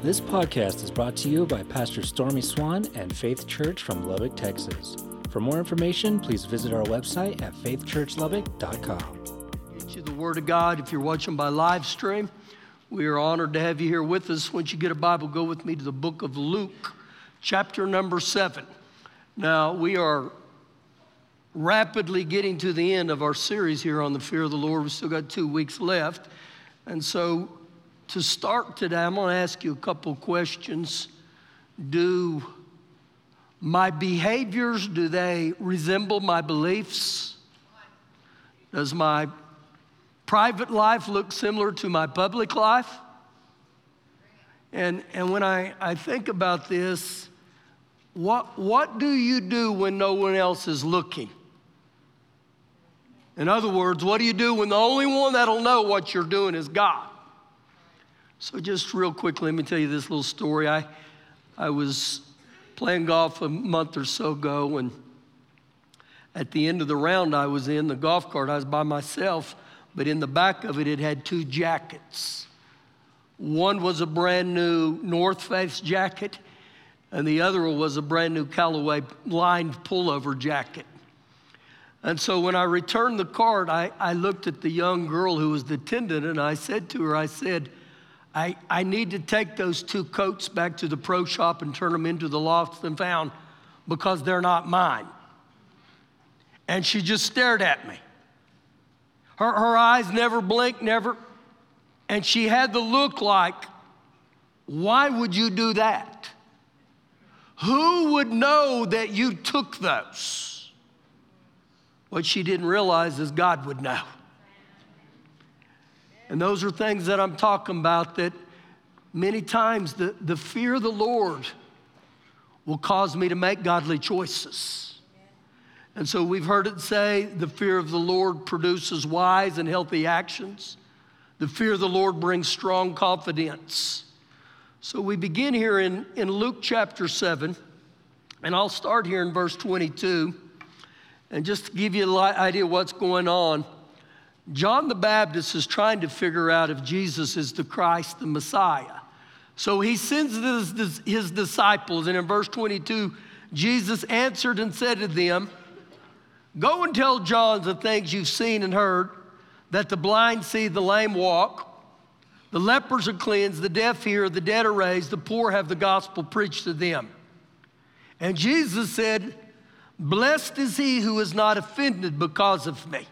This podcast is brought to you by Pastor Stormy Swan and Faith Church from Lubbock, Texas. For more information, please visit our website at faithchurchlubbock.com. Get you the Word of God if you're watching by live stream. We are honored to have you here with us. Once you get a Bible, go with me to the book of Luke, chapter number seven. Now, we are rapidly getting to the end of our series here on the fear of the Lord. We've still got two weeks left. And so, to start today, I'm going to ask you a couple questions. Do my behaviors do they resemble my beliefs? Does my private life look similar to my public life? And, and when I, I think about this, what, what do you do when no one else is looking? In other words, what do you do when the only one that'll know what you're doing is God? So, just real quickly, let me tell you this little story. I, I was playing golf a month or so ago, and at the end of the round I was in, the golf cart, I was by myself but in the back of it, it had two jackets. One was a brand new North Face jacket, and the other was a brand new Callaway lined pullover jacket. And so when I returned the card, I, I looked at the young girl who was the attendant and I said to her, I said, I, I need to take those two coats back to the pro shop and turn them into the lost and found because they're not mine. And she just stared at me. Her, her eyes never blinked, never. And she had the look like, why would you do that? Who would know that you took those? What she didn't realize is God would know. And those are things that I'm talking about that many times the, the fear of the Lord will cause me to make godly choices. And so we've heard it say the fear of the Lord produces wise and healthy actions. The fear of the Lord brings strong confidence. So we begin here in, in Luke chapter 7, and I'll start here in verse 22. And just to give you an idea what's going on, John the Baptist is trying to figure out if Jesus is the Christ, the Messiah. So he sends his, his disciples, and in verse 22, Jesus answered and said to them, Go and tell John the things you've seen and heard that the blind see, the lame walk, the lepers are cleansed, the deaf hear, the dead are raised, the poor have the gospel preached to them. And Jesus said, Blessed is he who is not offended because of me.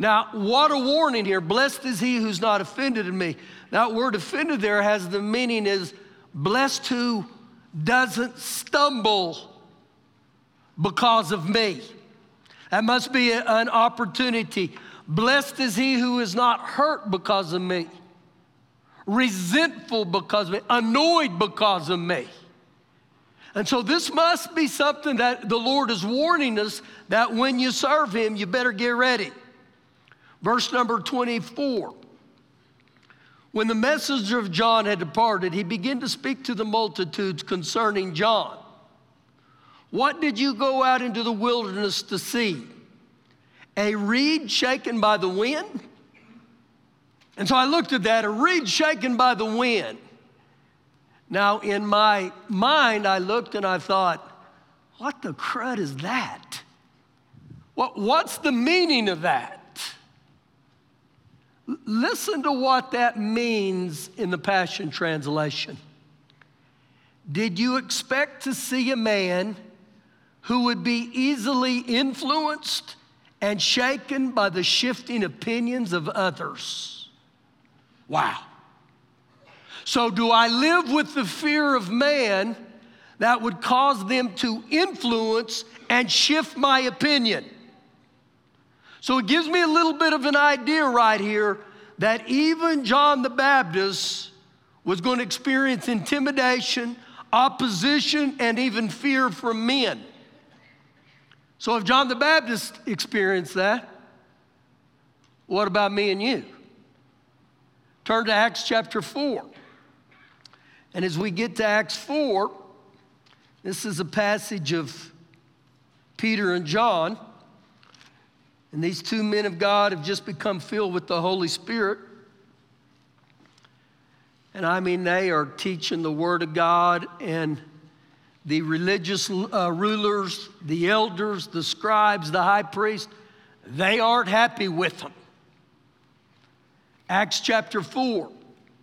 Now, what a warning here. Blessed is he who's not offended in me. That word offended there has the meaning is blessed who doesn't stumble because of me. That must be an opportunity. Blessed is he who is not hurt because of me, resentful because of me, annoyed because of me. And so, this must be something that the Lord is warning us that when you serve Him, you better get ready. Verse number 24. When the messenger of John had departed, he began to speak to the multitudes concerning John. What did you go out into the wilderness to see? A reed shaken by the wind? And so I looked at that, a reed shaken by the wind. Now, in my mind, I looked and I thought, what the crud is that? What, what's the meaning of that? Listen to what that means in the Passion Translation. Did you expect to see a man who would be easily influenced and shaken by the shifting opinions of others. Wow. So, do I live with the fear of man that would cause them to influence and shift my opinion? So, it gives me a little bit of an idea right here that even John the Baptist was going to experience intimidation, opposition, and even fear from men. So if John the Baptist experienced that, what about me and you? Turn to Acts chapter 4. And as we get to Acts 4, this is a passage of Peter and John. And these two men of God have just become filled with the Holy Spirit. And I mean, they are teaching the Word of God, and the religious uh, rulers, the elders, the scribes, the high priest, they aren't happy with them. Acts chapter 4,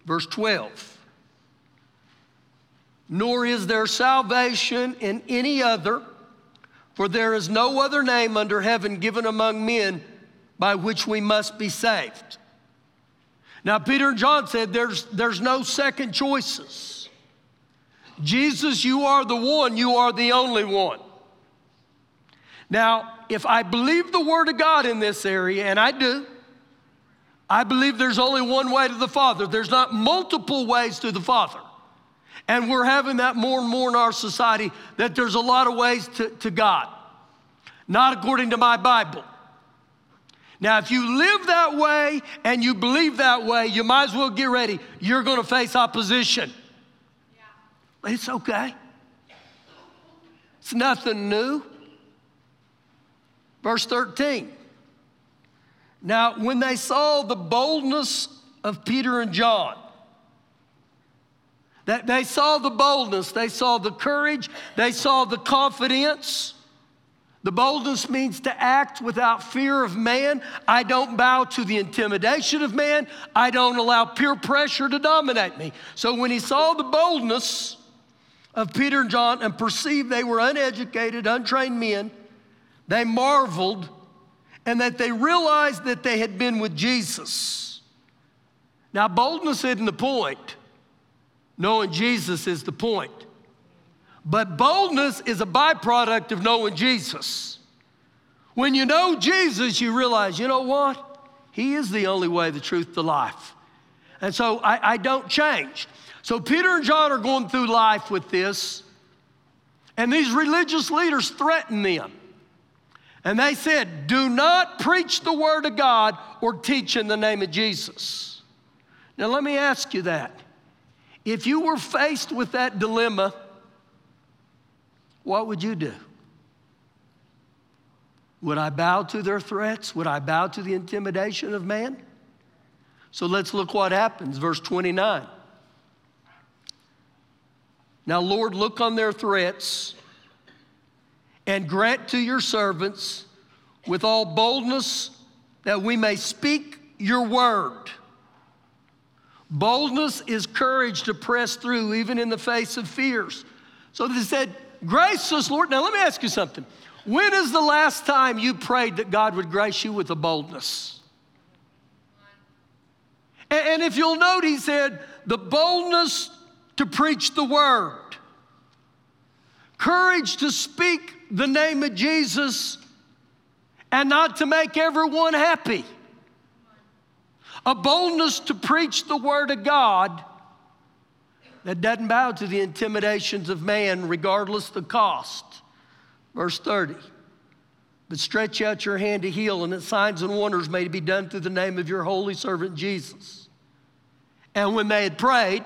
verse 12. Nor is there salvation in any other, for there is no other name under heaven given among men by which we must be saved. Now, Peter and John said there's, there's no second choices. Jesus, you are the one, you are the only one. Now, if I believe the Word of God in this area, and I do, I believe there's only one way to the Father. There's not multiple ways to the Father. And we're having that more and more in our society that there's a lot of ways to, to God, not according to my Bible. Now, if you live that way and you believe that way, you might as well get ready. You're going to face opposition. Yeah. It's okay, it's nothing new. Verse 13. Now, when they saw the boldness of Peter and John, that they saw the boldness, they saw the courage, they saw the confidence. The boldness means to act without fear of man. I don't bow to the intimidation of man. I don't allow peer pressure to dominate me. So when he saw the boldness of Peter and John and perceived they were uneducated, untrained men, they marveled and that they realized that they had been with Jesus. Now, boldness isn't the point, knowing Jesus is the point. But boldness is a byproduct of knowing Jesus. When you know Jesus, you realize, you know what? He is the only way, the truth, the life. And so I, I don't change. So Peter and John are going through life with this, and these religious leaders threaten them. And they said, Do not preach the word of God or teach in the name of Jesus. Now, let me ask you that. If you were faced with that dilemma, what would you do? Would I bow to their threats? Would I bow to the intimidation of man? So let's look what happens. Verse 29. Now, Lord, look on their threats and grant to your servants with all boldness that we may speak your word. Boldness is courage to press through, even in the face of fears. So they said, Grace us, Lord. Now, let me ask you something. When is the last time you prayed that God would grace you with a boldness? And if you'll note, he said, the boldness to preach the word, courage to speak the name of Jesus and not to make everyone happy, a boldness to preach the word of God that doesn't bow to the intimidations of man, regardless the cost. Verse 30. But stretch out your hand to heal, and that signs and wonders may be done through the name of your holy servant Jesus. And when they had prayed,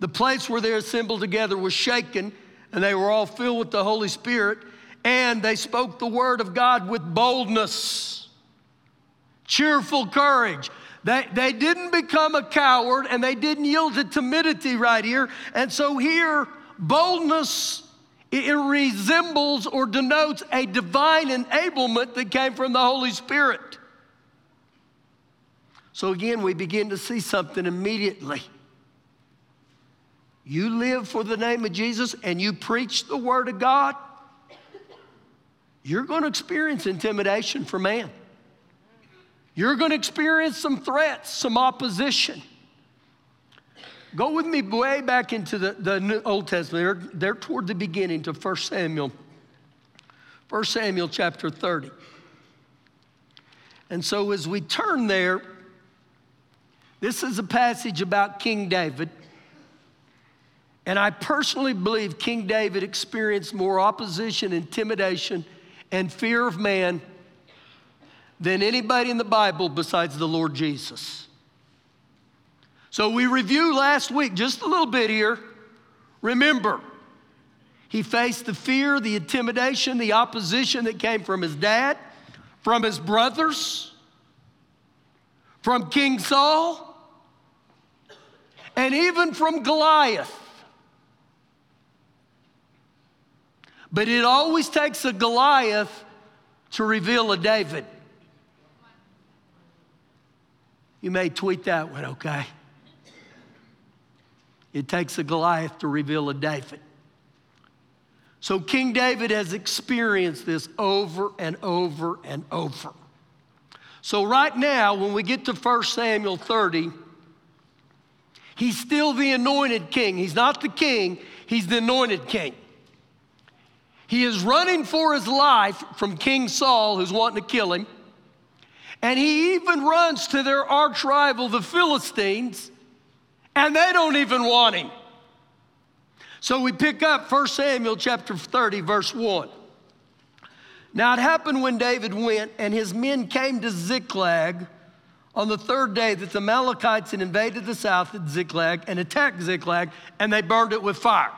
the place where they assembled together was shaken, and they were all filled with the Holy Spirit, and they spoke the word of God with boldness, cheerful courage. They, they didn't become a coward and they didn't yield to timidity right here. And so here, boldness, it resembles or denotes a divine enablement that came from the Holy Spirit. So again, we begin to see something immediately. You live for the name of Jesus and you preach the Word of God, you're going to experience intimidation from man. You're going to experience some threats, some opposition. Go with me way back into the, the Old Testament. They're, they're toward the beginning to 1 Samuel. 1 Samuel chapter 30. And so as we turn there, this is a passage about King David. And I personally believe King David experienced more opposition, intimidation, and fear of man than anybody in the Bible besides the Lord Jesus. So we reviewed last week just a little bit here. Remember, he faced the fear, the intimidation, the opposition that came from his dad, from his brothers, from King Saul. and even from Goliath. But it always takes a Goliath to reveal a David. You may tweet that one, okay? It takes a Goliath to reveal a David. So King David has experienced this over and over and over. So, right now, when we get to 1 Samuel 30, he's still the anointed king. He's not the king, he's the anointed king. He is running for his life from King Saul, who's wanting to kill him. And he even runs to their arch rival, the Philistines, and they don't even want him. So we pick up 1 Samuel chapter 30, verse 1. Now it happened when David went and his men came to Ziklag on the third day that the Amalekites had invaded the south at Ziklag and attacked Ziklag, and they burned it with fire.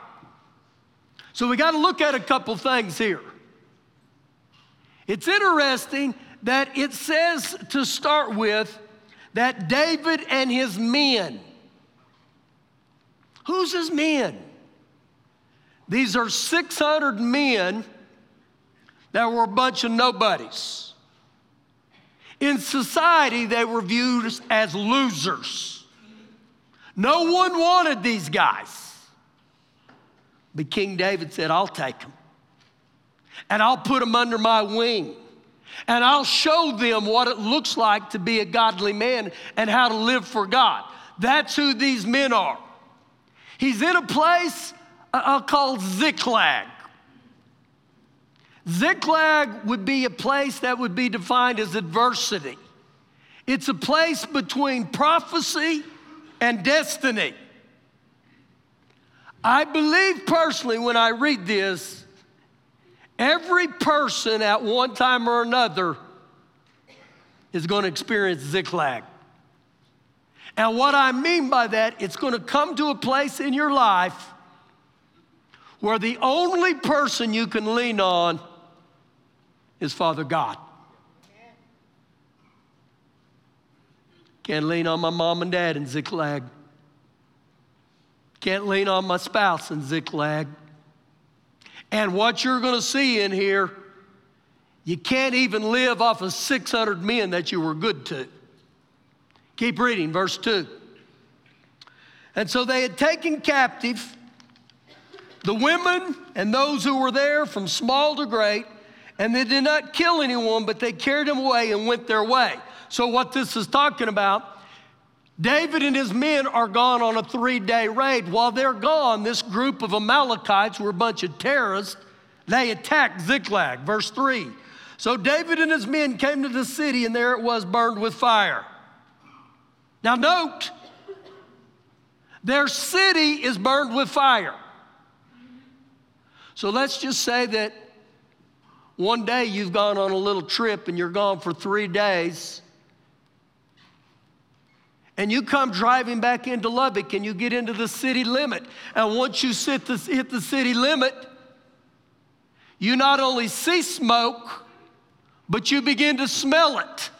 So we got to look at a couple things here. It's interesting that it says to start with that David and his men. Who's his men? These are 600 men that were a bunch of nobodies. In society, they were viewed as losers. No one wanted these guys. But King David said, I'll take them. And I'll put them under my wing. And I'll show them what it looks like to be a godly man and how to live for God. That's who these men are. He's in a place uh, uh called Ziklag. Ziklag would be a place that would be defined as adversity. It's a place between prophecy and destiny. I believe personally when I read this, every person at one time or another is going to experience Ziklag. And what I mean by that, it's going to come to a place in your life where the only person you can lean on is Father God. Can't lean on my mom and dad in Ziklag. Can't lean on my spouse in Ziklag. And what you're going to see in here, you can't even live off of 600 men that you were good to. Keep reading, verse 2. And so they had taken captive the women and those who were there from small to great, and they did not kill anyone, but they carried them away and went their way. So, what this is talking about David and his men are gone on a three day raid. While they're gone, this group of Amalekites were a bunch of terrorists. They attacked Ziklag. Verse 3. So David and his men came to the city, and there it was burned with fire. Now, note, their city is burned with fire. So let's just say that one day you've gone on a little trip and you're gone for three days and you come driving back into Lubbock and you get into the city limit. And once you the, hit the city limit, you not only see smoke, but you begin to smell it.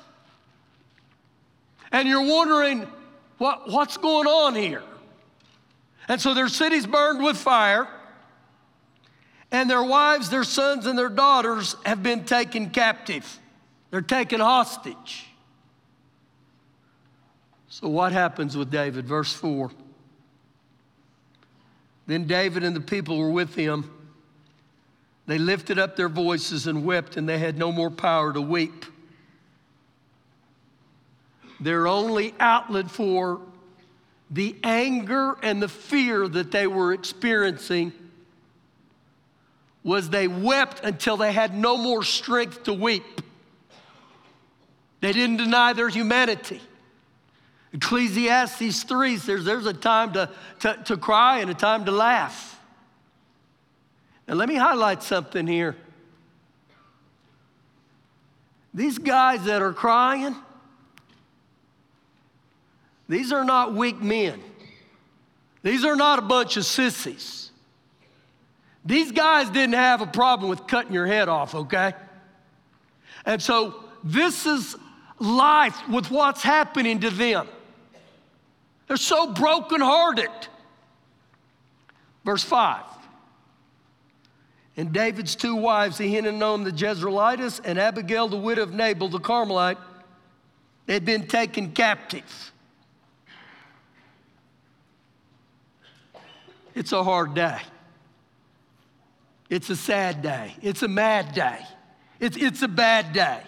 And you're wondering, what, what's going on here? And so their cities burned with fire, and their wives, their sons, and their daughters have been taken captive. They're taken hostage. So, what happens with David? Verse 4. Then David and the people were with him. They lifted up their voices and wept, and they had no more power to weep. Their only outlet for the anger and the fear that they were experiencing was they wept until they had no more strength to weep. They didn't deny their humanity. Ecclesiastes 3 says there's a time to, to, to cry and a time to laugh. And let me highlight something here. These guys that are crying, these are not weak men. These are not a bunch of sissies. These guys didn't have a problem with cutting your head off, okay? And so this is life with what's happening to them. They're so brokenhearted. Verse 5. And David's two wives, Ahinoam the Jezreelitess and Abigail the widow of Nabal the Carmelite, they'd been taken captive. It's a hard day. It's a sad day. It's a mad day. It's, it's a bad day.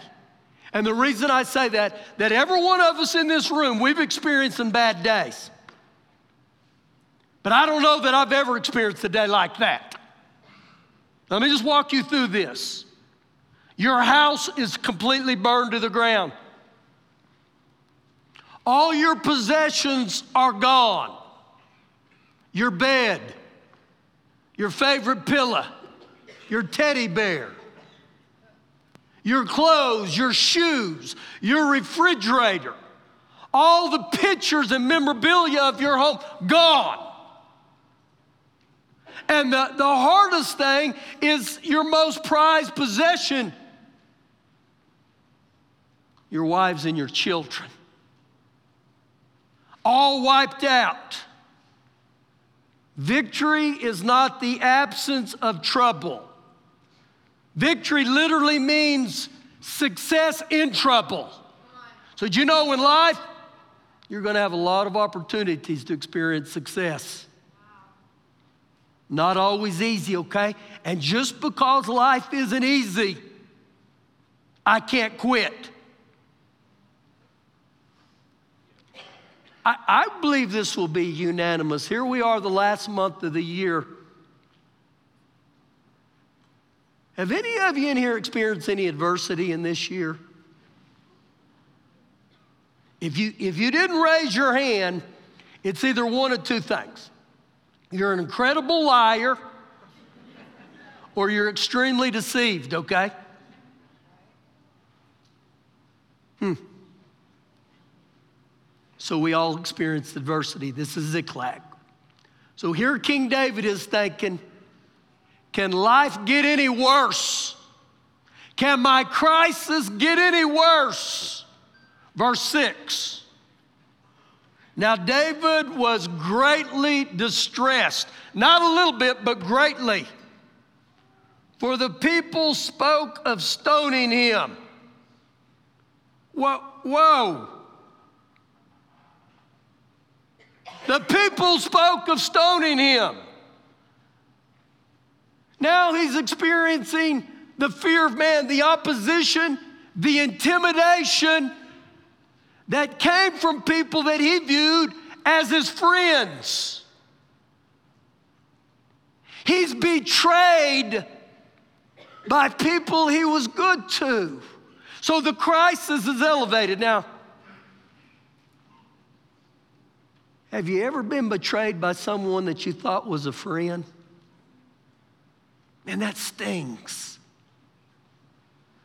And the reason I say that, that every one of us in this room, we've experienced some bad days. But I don't know that I've ever experienced a day like that. Let me just walk you through this. Your house is completely burned to the ground. All your possessions are gone. Your bed, your favorite pillow, your teddy bear, your clothes, your shoes, your refrigerator, all the pictures and memorabilia of your home gone. And the, the hardest thing is your most prized possession your wives and your children. All wiped out. Victory is not the absence of trouble. Victory literally means success in trouble. So, you know in life, you're going to have a lot of opportunities to experience success. Not always easy, okay? And just because life isn't easy, I can't quit. I, I, believe this will be unanimous. Here we are, the last month of the year. Have any of you in here experienced any adversity in this year? If you, if you didn't raise your hand, it's either one of two things you're an incredible liar or you're extremely deceived, okay? Hmm. So we all experienced adversity. This is Ziklag. So here King David is thinking, can life get any worse? Can my crisis get any worse? Verse 6. Now, David was greatly distressed, not a little bit, but greatly. For the people spoke of stoning him. Whoa, whoa. The people spoke of stoning him. Now he's experiencing the fear of man, the opposition, the intimidation that came from people that he viewed as his friends. He's betrayed by people he was good to. So the crisis is elevated. Now, have you ever been betrayed by someone that you thought was a friend? And that stings.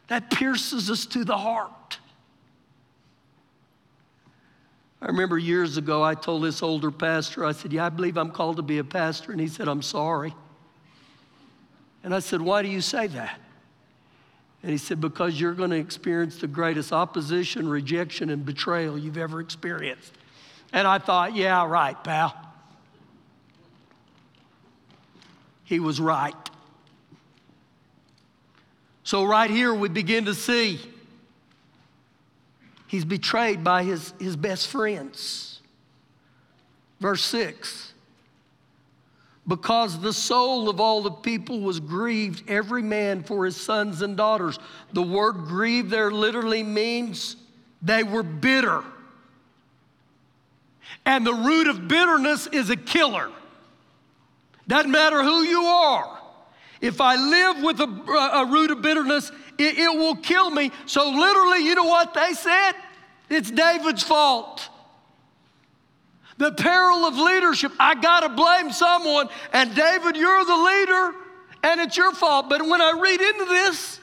That pierces us to the heart. I remember years ago, I told this older pastor, I said, Yeah, I believe I'm called to be a pastor. And he said, I'm sorry. And I said, Why do you say that? And he said, Because you're going to experience the greatest opposition, rejection, and betrayal you've ever experienced. And I thought, Yeah, right, pal. He was right. So, right here, we begin to see he's betrayed by his, his best friends. Verse 6 Because the soul of all the people was grieved, every man for his sons and daughters. The word grieved there literally means they were bitter. And the root of bitterness is a killer. Doesn't matter who you are. If I live with a, a root of bitterness, it, it will kill me. So, literally, you know what they said? It's David's fault. The peril of leadership. I got to blame someone. And David, you're the leader, and it's your fault. But when I read into this,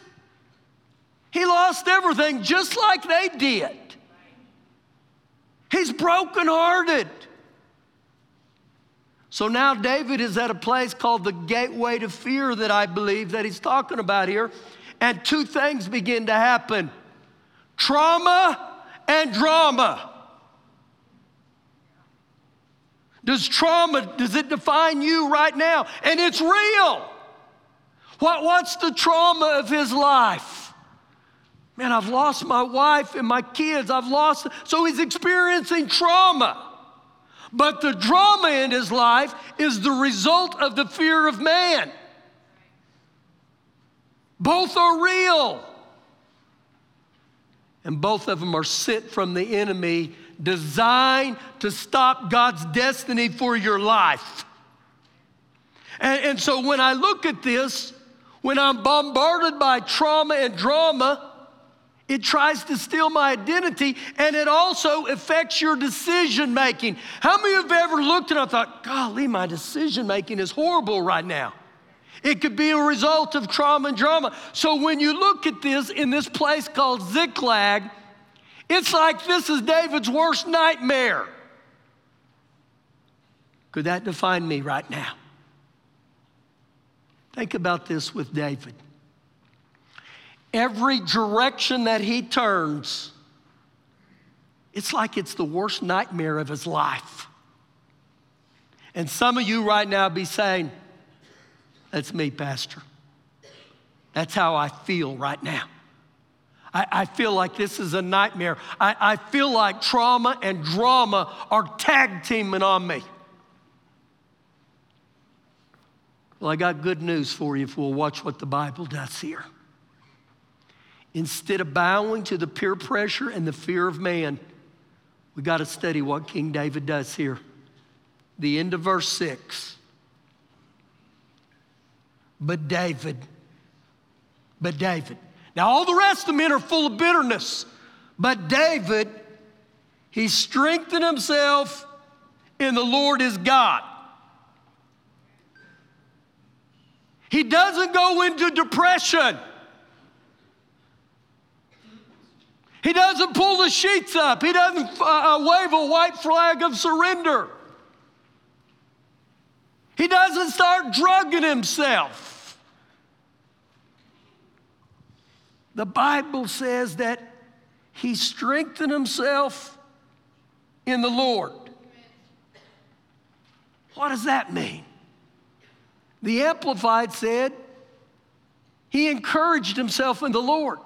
he lost everything just like they did. He's brokenhearted. So now David is at a place called the gateway to fear that I believe that he's talking about here. And two things begin to happen trauma and drama. Does trauma, does it define you right now? And it's real. What, what's the trauma of his life? Man, I've lost my wife and my kids. I've lost, so he's experiencing trauma. But the drama in his life is the result of the fear of man. Both are real. And both of them are sent from the enemy, designed to stop God's destiny for your life. And, and so when I look at this, when I'm bombarded by trauma and drama, it tries to steal my identity and it also affects your decision making. How many of you have ever looked and I thought, golly, my decision making is horrible right now? It could be a result of trauma and drama. So when you look at this in this place called Ziklag, it's like this is David's worst nightmare. Could that define me right now? Think about this with David. Every direction that he turns, it's like it's the worst nightmare of his life. And some of you right now be saying, That's me, Pastor. That's how I feel right now. I, I feel like this is a nightmare. I, I feel like trauma and drama are tag teaming on me. Well, I got good news for you if we'll watch what the Bible does here. Instead of bowing to the peer pressure and the fear of man, we got to study what King David does here. The end of verse 6. But David, but David. Now, all the rest of the men are full of bitterness, but David, he strengthened himself in the Lord his God. He doesn't go into depression. He doesn't pull the sheets up. He doesn't uh, uh, wave a white flag of surrender. He doesn't start drugging himself. The Bible says that he strengthened himself in the Lord. What does that mean? The Amplified said he encouraged himself in the Lord.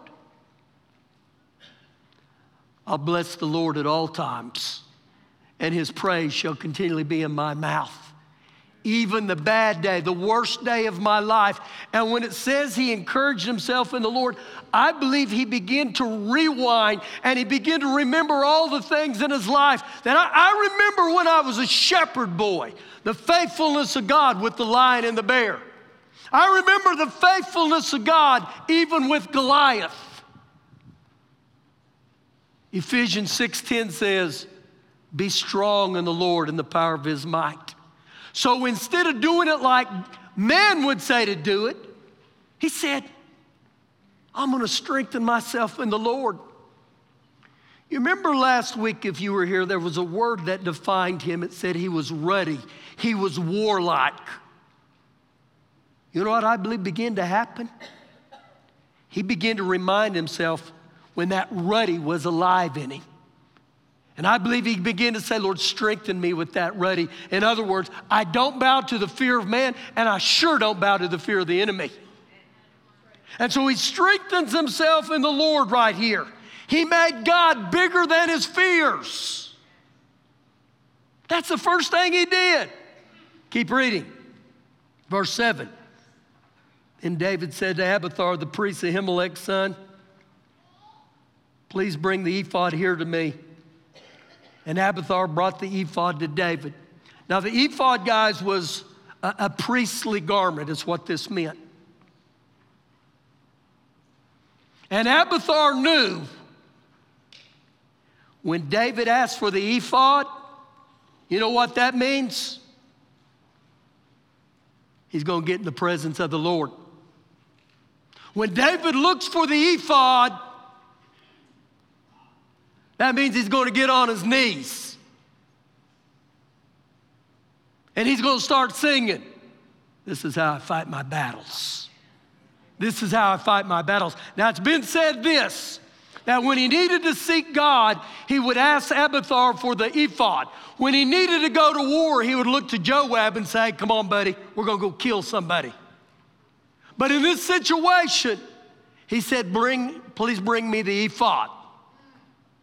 I'll bless the Lord at all times, and his praise shall continually be in my mouth. Even the bad day, the worst day of my life. And when it says he encouraged himself in the Lord, I believe he began to rewind and he began to remember all the things in his life that I, I remember when I was a shepherd boy, the faithfulness of God with the lion and the bear. I remember the faithfulness of God even with Goliath. Ephesians 6:10 says, "Be strong in the Lord and the power of his might." So instead of doing it like man would say to do it, he said, I'm going to strengthen myself in the Lord. You remember last week, if you were here, there was a word that defined him. It said he was ruddy, he was warlike. You know what I believe began to happen? He began to remind himself when that ruddy was alive in him. And I believe he began to say, Lord, strengthen me with that ruddy. In other words, I don't bow to the fear of man, and I sure don't bow to the fear of the enemy. And so he strengthens himself in the Lord right here. He made God bigger than his fears. That's the first thing he did. Keep reading. Verse 7. And David said to Abiathar, the priest of Ahimelech's son, Please bring the ephod here to me. And Abiathar brought the ephod to David. Now, the ephod, guys, was a, a priestly garment, is what this meant. And Abiathar knew when David asked for the ephod, you know what that means? He's going to get in the presence of the Lord. When David looks for the ephod, that means he's going to get on his knees. And he's going to start singing. This is how I fight my battles. This is how I fight my battles. Now, it's been said this that when he needed to seek God, he would ask Abiathar for the ephod. When he needed to go to war, he would look to Joab and say, Come on, buddy, we're going to go kill somebody. But in this situation, he said, bring, Please bring me the ephod.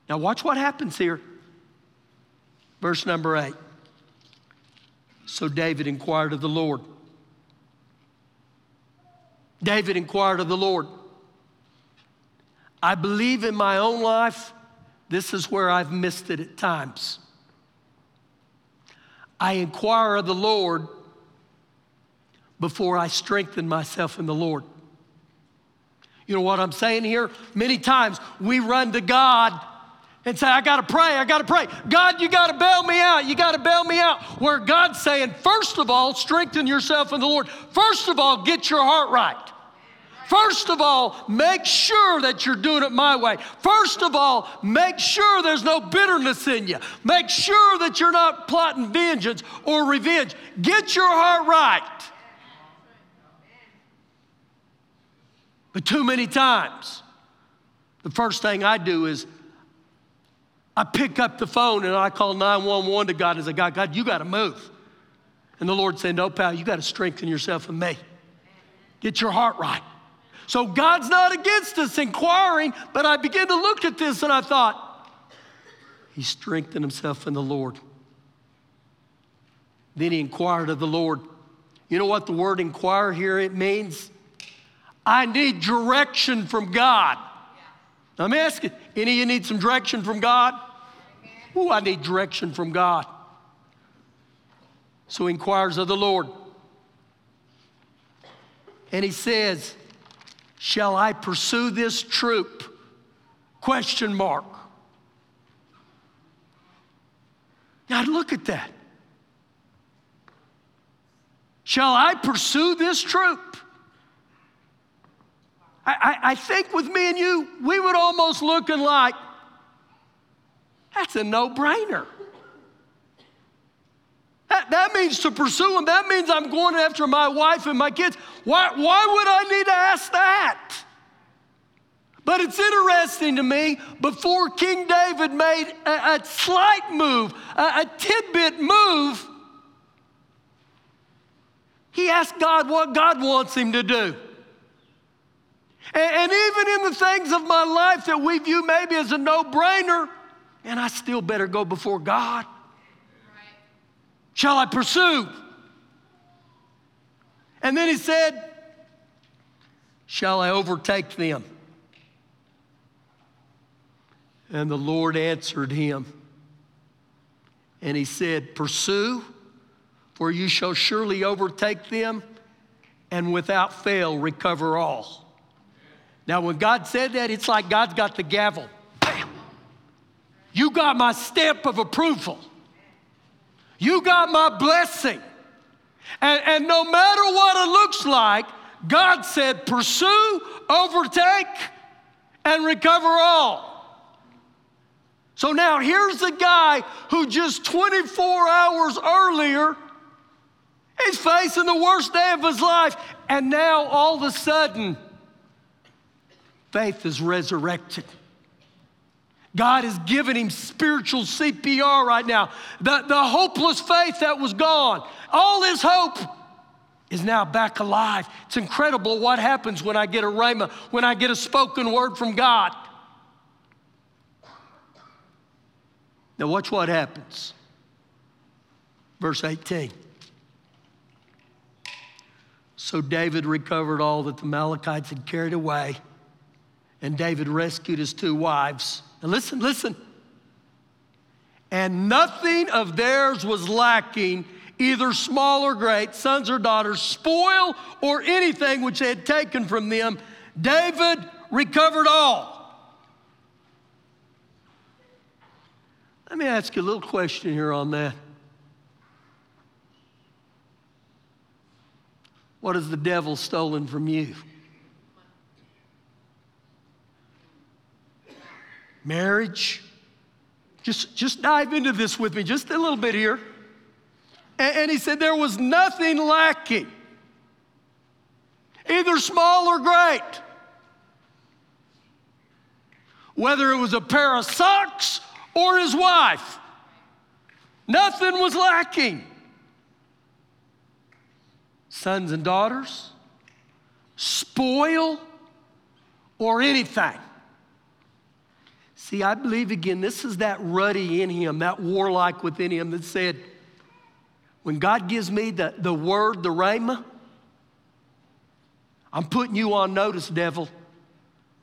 Now, watch what happens here. Verse number eight. So David inquired of the Lord. David inquired of the Lord. I believe in my own life, this is where I've missed it at times. I inquire of the Lord before I strengthen myself in the Lord. You know what I'm saying here? Many times we run to God and say, I gotta pray, I gotta pray. God, you gotta bail me out, you gotta bail me out. Where God's saying, first of all, strengthen yourself in the Lord. First of all, get your heart right. First of all, make sure that you're doing it my way. First of all, make sure there's no bitterness in you. Make sure that you're not plotting vengeance or revenge. Get your heart right. But too many times, the first thing I do is I pick up the phone and I call 911 to God and say, God, God, you got to move. And the Lord said, No, pal, you got to strengthen yourself in me. Get your heart right. So God's not against us inquiring, but I began to look at this and I thought, he strengthened himself in the Lord. Then he inquired of the Lord. You know what the word inquire here it means? I need direction from God. Let me ask you, any of you need some direction from God? Oh, I need direction from God. So he inquires of the Lord. And he says, Shall I pursue this troop? Question mark. Now look at that. Shall I pursue this troop? I, I, I, think with me and you, we would almost looking like, that's a no-brainer. That, that means to pursue him. That means I'm going after my wife and my kids. Why, why would I need to ask that? But it's interesting to me, before King David made a, a slight move, a, a tidbit move, he asked God what God wants him to do. And, and even in the things of my life that we view maybe as a no brainer, and I still better go before God shall I pursue? And then he said, Shall I overtake them? And the Lord answered him, and he said, Pursue, for you shall surely overtake them, and without fail recover all. Now, when God said that, it's like God's got the gavel. You got my stamp of approval. You got my blessing. And, and no matter what it looks like, God said, pursue, overtake, and recover all. So now here's the guy who just 24 hours earlier is facing the worst day of his life. And now all of a sudden, faith is resurrected. God is giving him spiritual CPR right now. The, the hopeless faith that was gone, all his hope is now back alive. It's incredible what happens when I get a rhema, when I get a spoken word from God. Now, watch what happens. Verse 18. So David recovered all that the Amalekites had carried away, and David rescued his two wives and listen, listen. And nothing of theirs was lacking, either small or great, sons or daughters, spoil or anything which they had taken from them. David recovered all. Let me ask you a little question here on that. What has the devil stolen from you? Marriage. Just, just dive into this with me just a little bit here. And, and he said there was nothing lacking, either small or great. whether it was a pair of socks or his wife. Nothing was lacking. Sons and daughters, spoil, or anything. See, I believe again, this is that ruddy in him, that warlike within him that said, when God gives me the, the word, the rhema, I'm putting you on notice, devil.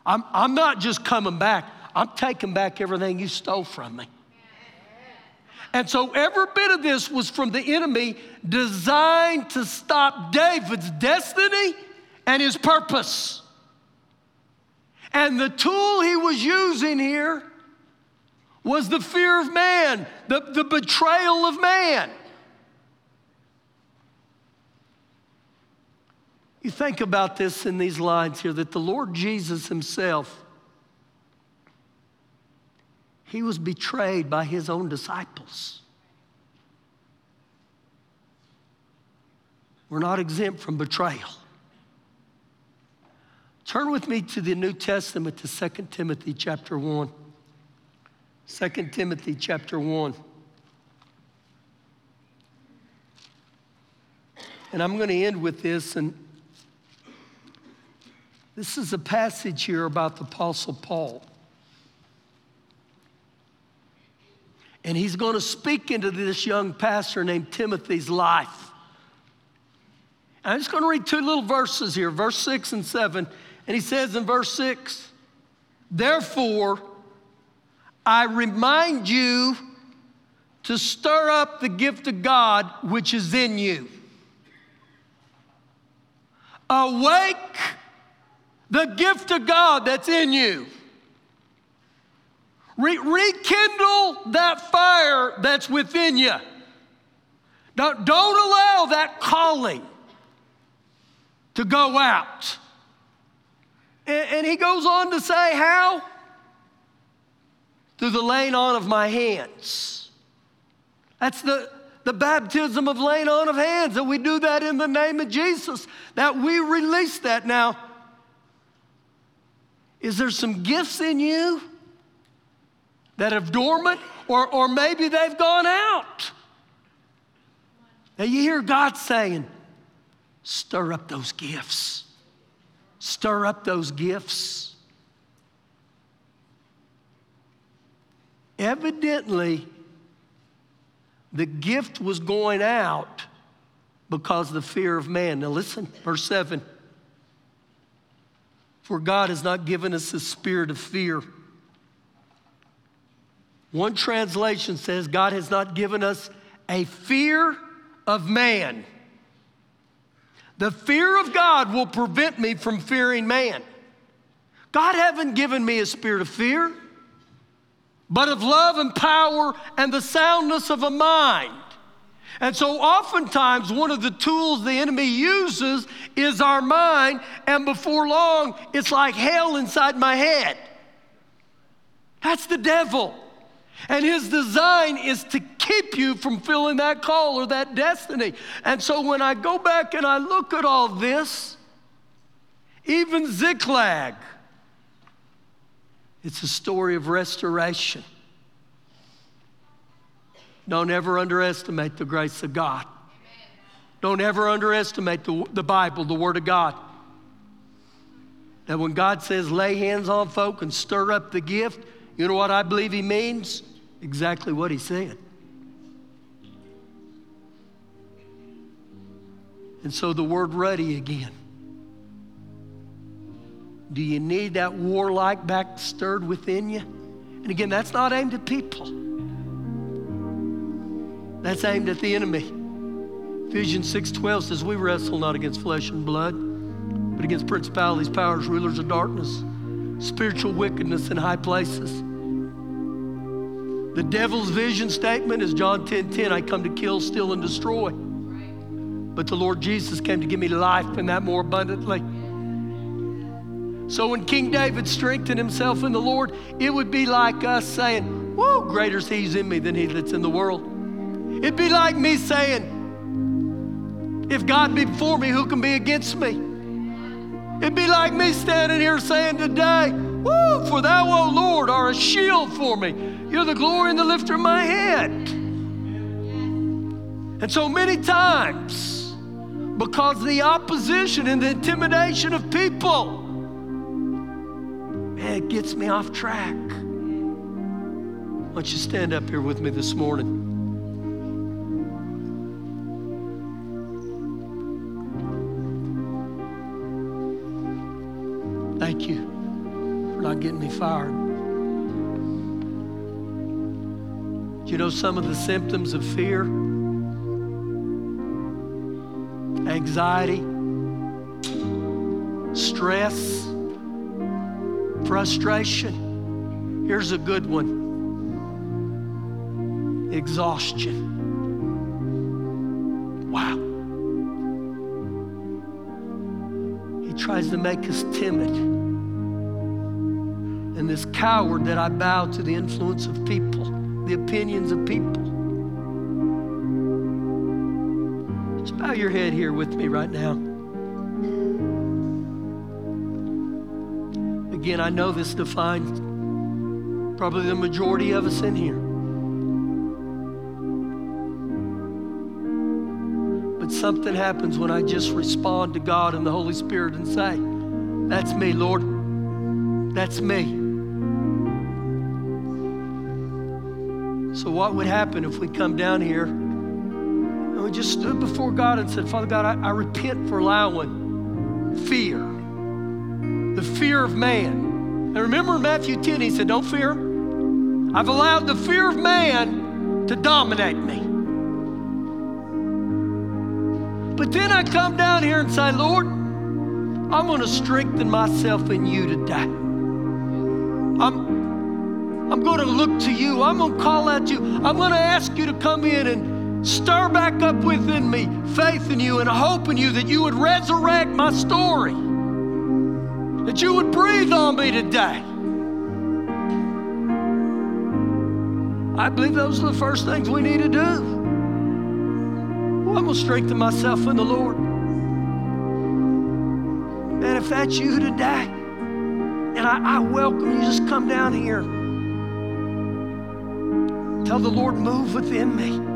I'm, I'm not just coming back, I'm taking back everything you stole from me. And so every bit of this was from the enemy designed to stop David's destiny and his purpose. And the tool he was using here was the fear of man, the, the betrayal of man. You think about this in these lines here that the Lord Jesus Himself, He was betrayed by His own disciples. We're not exempt from betrayal. Turn with me to the New Testament to 2 Timothy chapter 1. 2 Timothy chapter 1. And I'm going to end with this. And this is a passage here about the Apostle Paul. And he's going to speak into this young pastor named Timothy's life. I'm just going to read two little verses here, verse 6 and 7. And he says in verse 6 Therefore, I remind you to stir up the gift of God which is in you. Awake the gift of God that's in you. Re- rekindle that fire that's within you. Don't, don't allow that calling to go out. And, and he goes on to say, How? Through the laying on of my hands. That's the, the baptism of laying on of hands, that we do that in the name of Jesus, that we release that now. Is there some gifts in you that have dormant, or, or maybe they've gone out? Now you hear God saying, stir up those gifts. Stir up those gifts. Evidently, the gift was going out because of the fear of man. Now, listen, verse 7 For God has not given us a spirit of fear. One translation says, God has not given us a fear of man. The fear of God will prevent me from fearing man. God haven't given me a spirit of fear, but of love and power and the soundness of a mind. And so, oftentimes, one of the tools the enemy uses is our mind, and before long, it's like hell inside my head. That's the devil. And his design is to keep you from filling that call or that destiny. And so when I go back and I look at all this, even Ziklag, it's a story of restoration. Don't ever underestimate the grace of God. Don't ever underestimate the, the Bible, the Word of God. That when God says lay hands on folk and stir up the gift, you know what I believe He means? Exactly what He said. And so the word ready again. Do you need that warlike back stirred within you? And again, that's not aimed at people. That's aimed at the enemy. Ephesians 6:12 says, We wrestle not against flesh and blood, but against principalities, powers, rulers of darkness, spiritual wickedness in high places. The devil's vision statement is John 10:10, 10, 10, I come to kill, steal, and destroy. But the Lord Jesus came to give me life and that more abundantly. So when King David strengthened himself in the Lord, it would be like us saying, Whoa, greater is he's in me than he that's in the world. It'd be like me saying, If God be before me, who can be against me? It'd be like me standing here saying today, Woo! For thou, O Lord, are a shield for me. You're the glory and the lifter of my head. And so many times, because the opposition and the intimidation of people, man, it gets me off track. Why don't you stand up here with me this morning? Thank you for not getting me fired. Do you know some of the symptoms of fear? Anxiety, stress, frustration. Here's a good one exhaustion. Wow. He tries to make us timid. And this coward that I bow to the influence of people, the opinions of people. Just bow your head here with me right now. Again, I know this defines probably the majority of us in here. But something happens when I just respond to God and the Holy Spirit and say, That's me, Lord. That's me. So, what would happen if we come down here just stood before God and said, Father God, I, I repent for allowing fear, the fear of man. And remember in Matthew 10, he said, Don't fear. I've allowed the fear of man to dominate me. But then I come down here and say, Lord, I'm going to strengthen myself in you today. I'm, I'm going to look to you. I'm going to call out to you. I'm going to ask you to come in and stir back up within me faith in you and hope in you that you would resurrect my story, that you would breathe on me today. I believe those are the first things we need to do. I'm going to strengthen myself in the Lord. And if that's you today, and I, I welcome you, just come down here. Tell the Lord, move within me.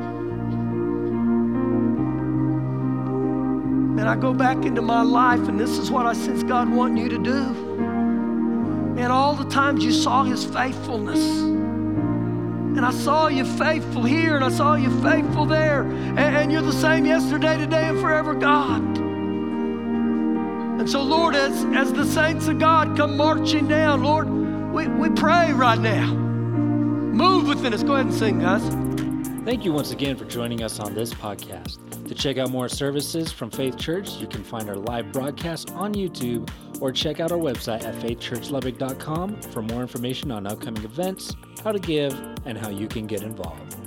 And I go back into my life, and this is what I sense God wanting you to do. And all the times you saw His faithfulness. And I saw you faithful here and I saw you faithful there. And, and you're the same yesterday, today, and forever, God. And so, Lord, as, as the saints of God come marching down, Lord, we, we pray right now. Move within us. Go ahead and sing, guys. Thank you once again for joining us on this podcast. To check out more services from Faith Church, you can find our live broadcast on YouTube or check out our website at faithchurchlubbock.com for more information on upcoming events, how to give, and how you can get involved.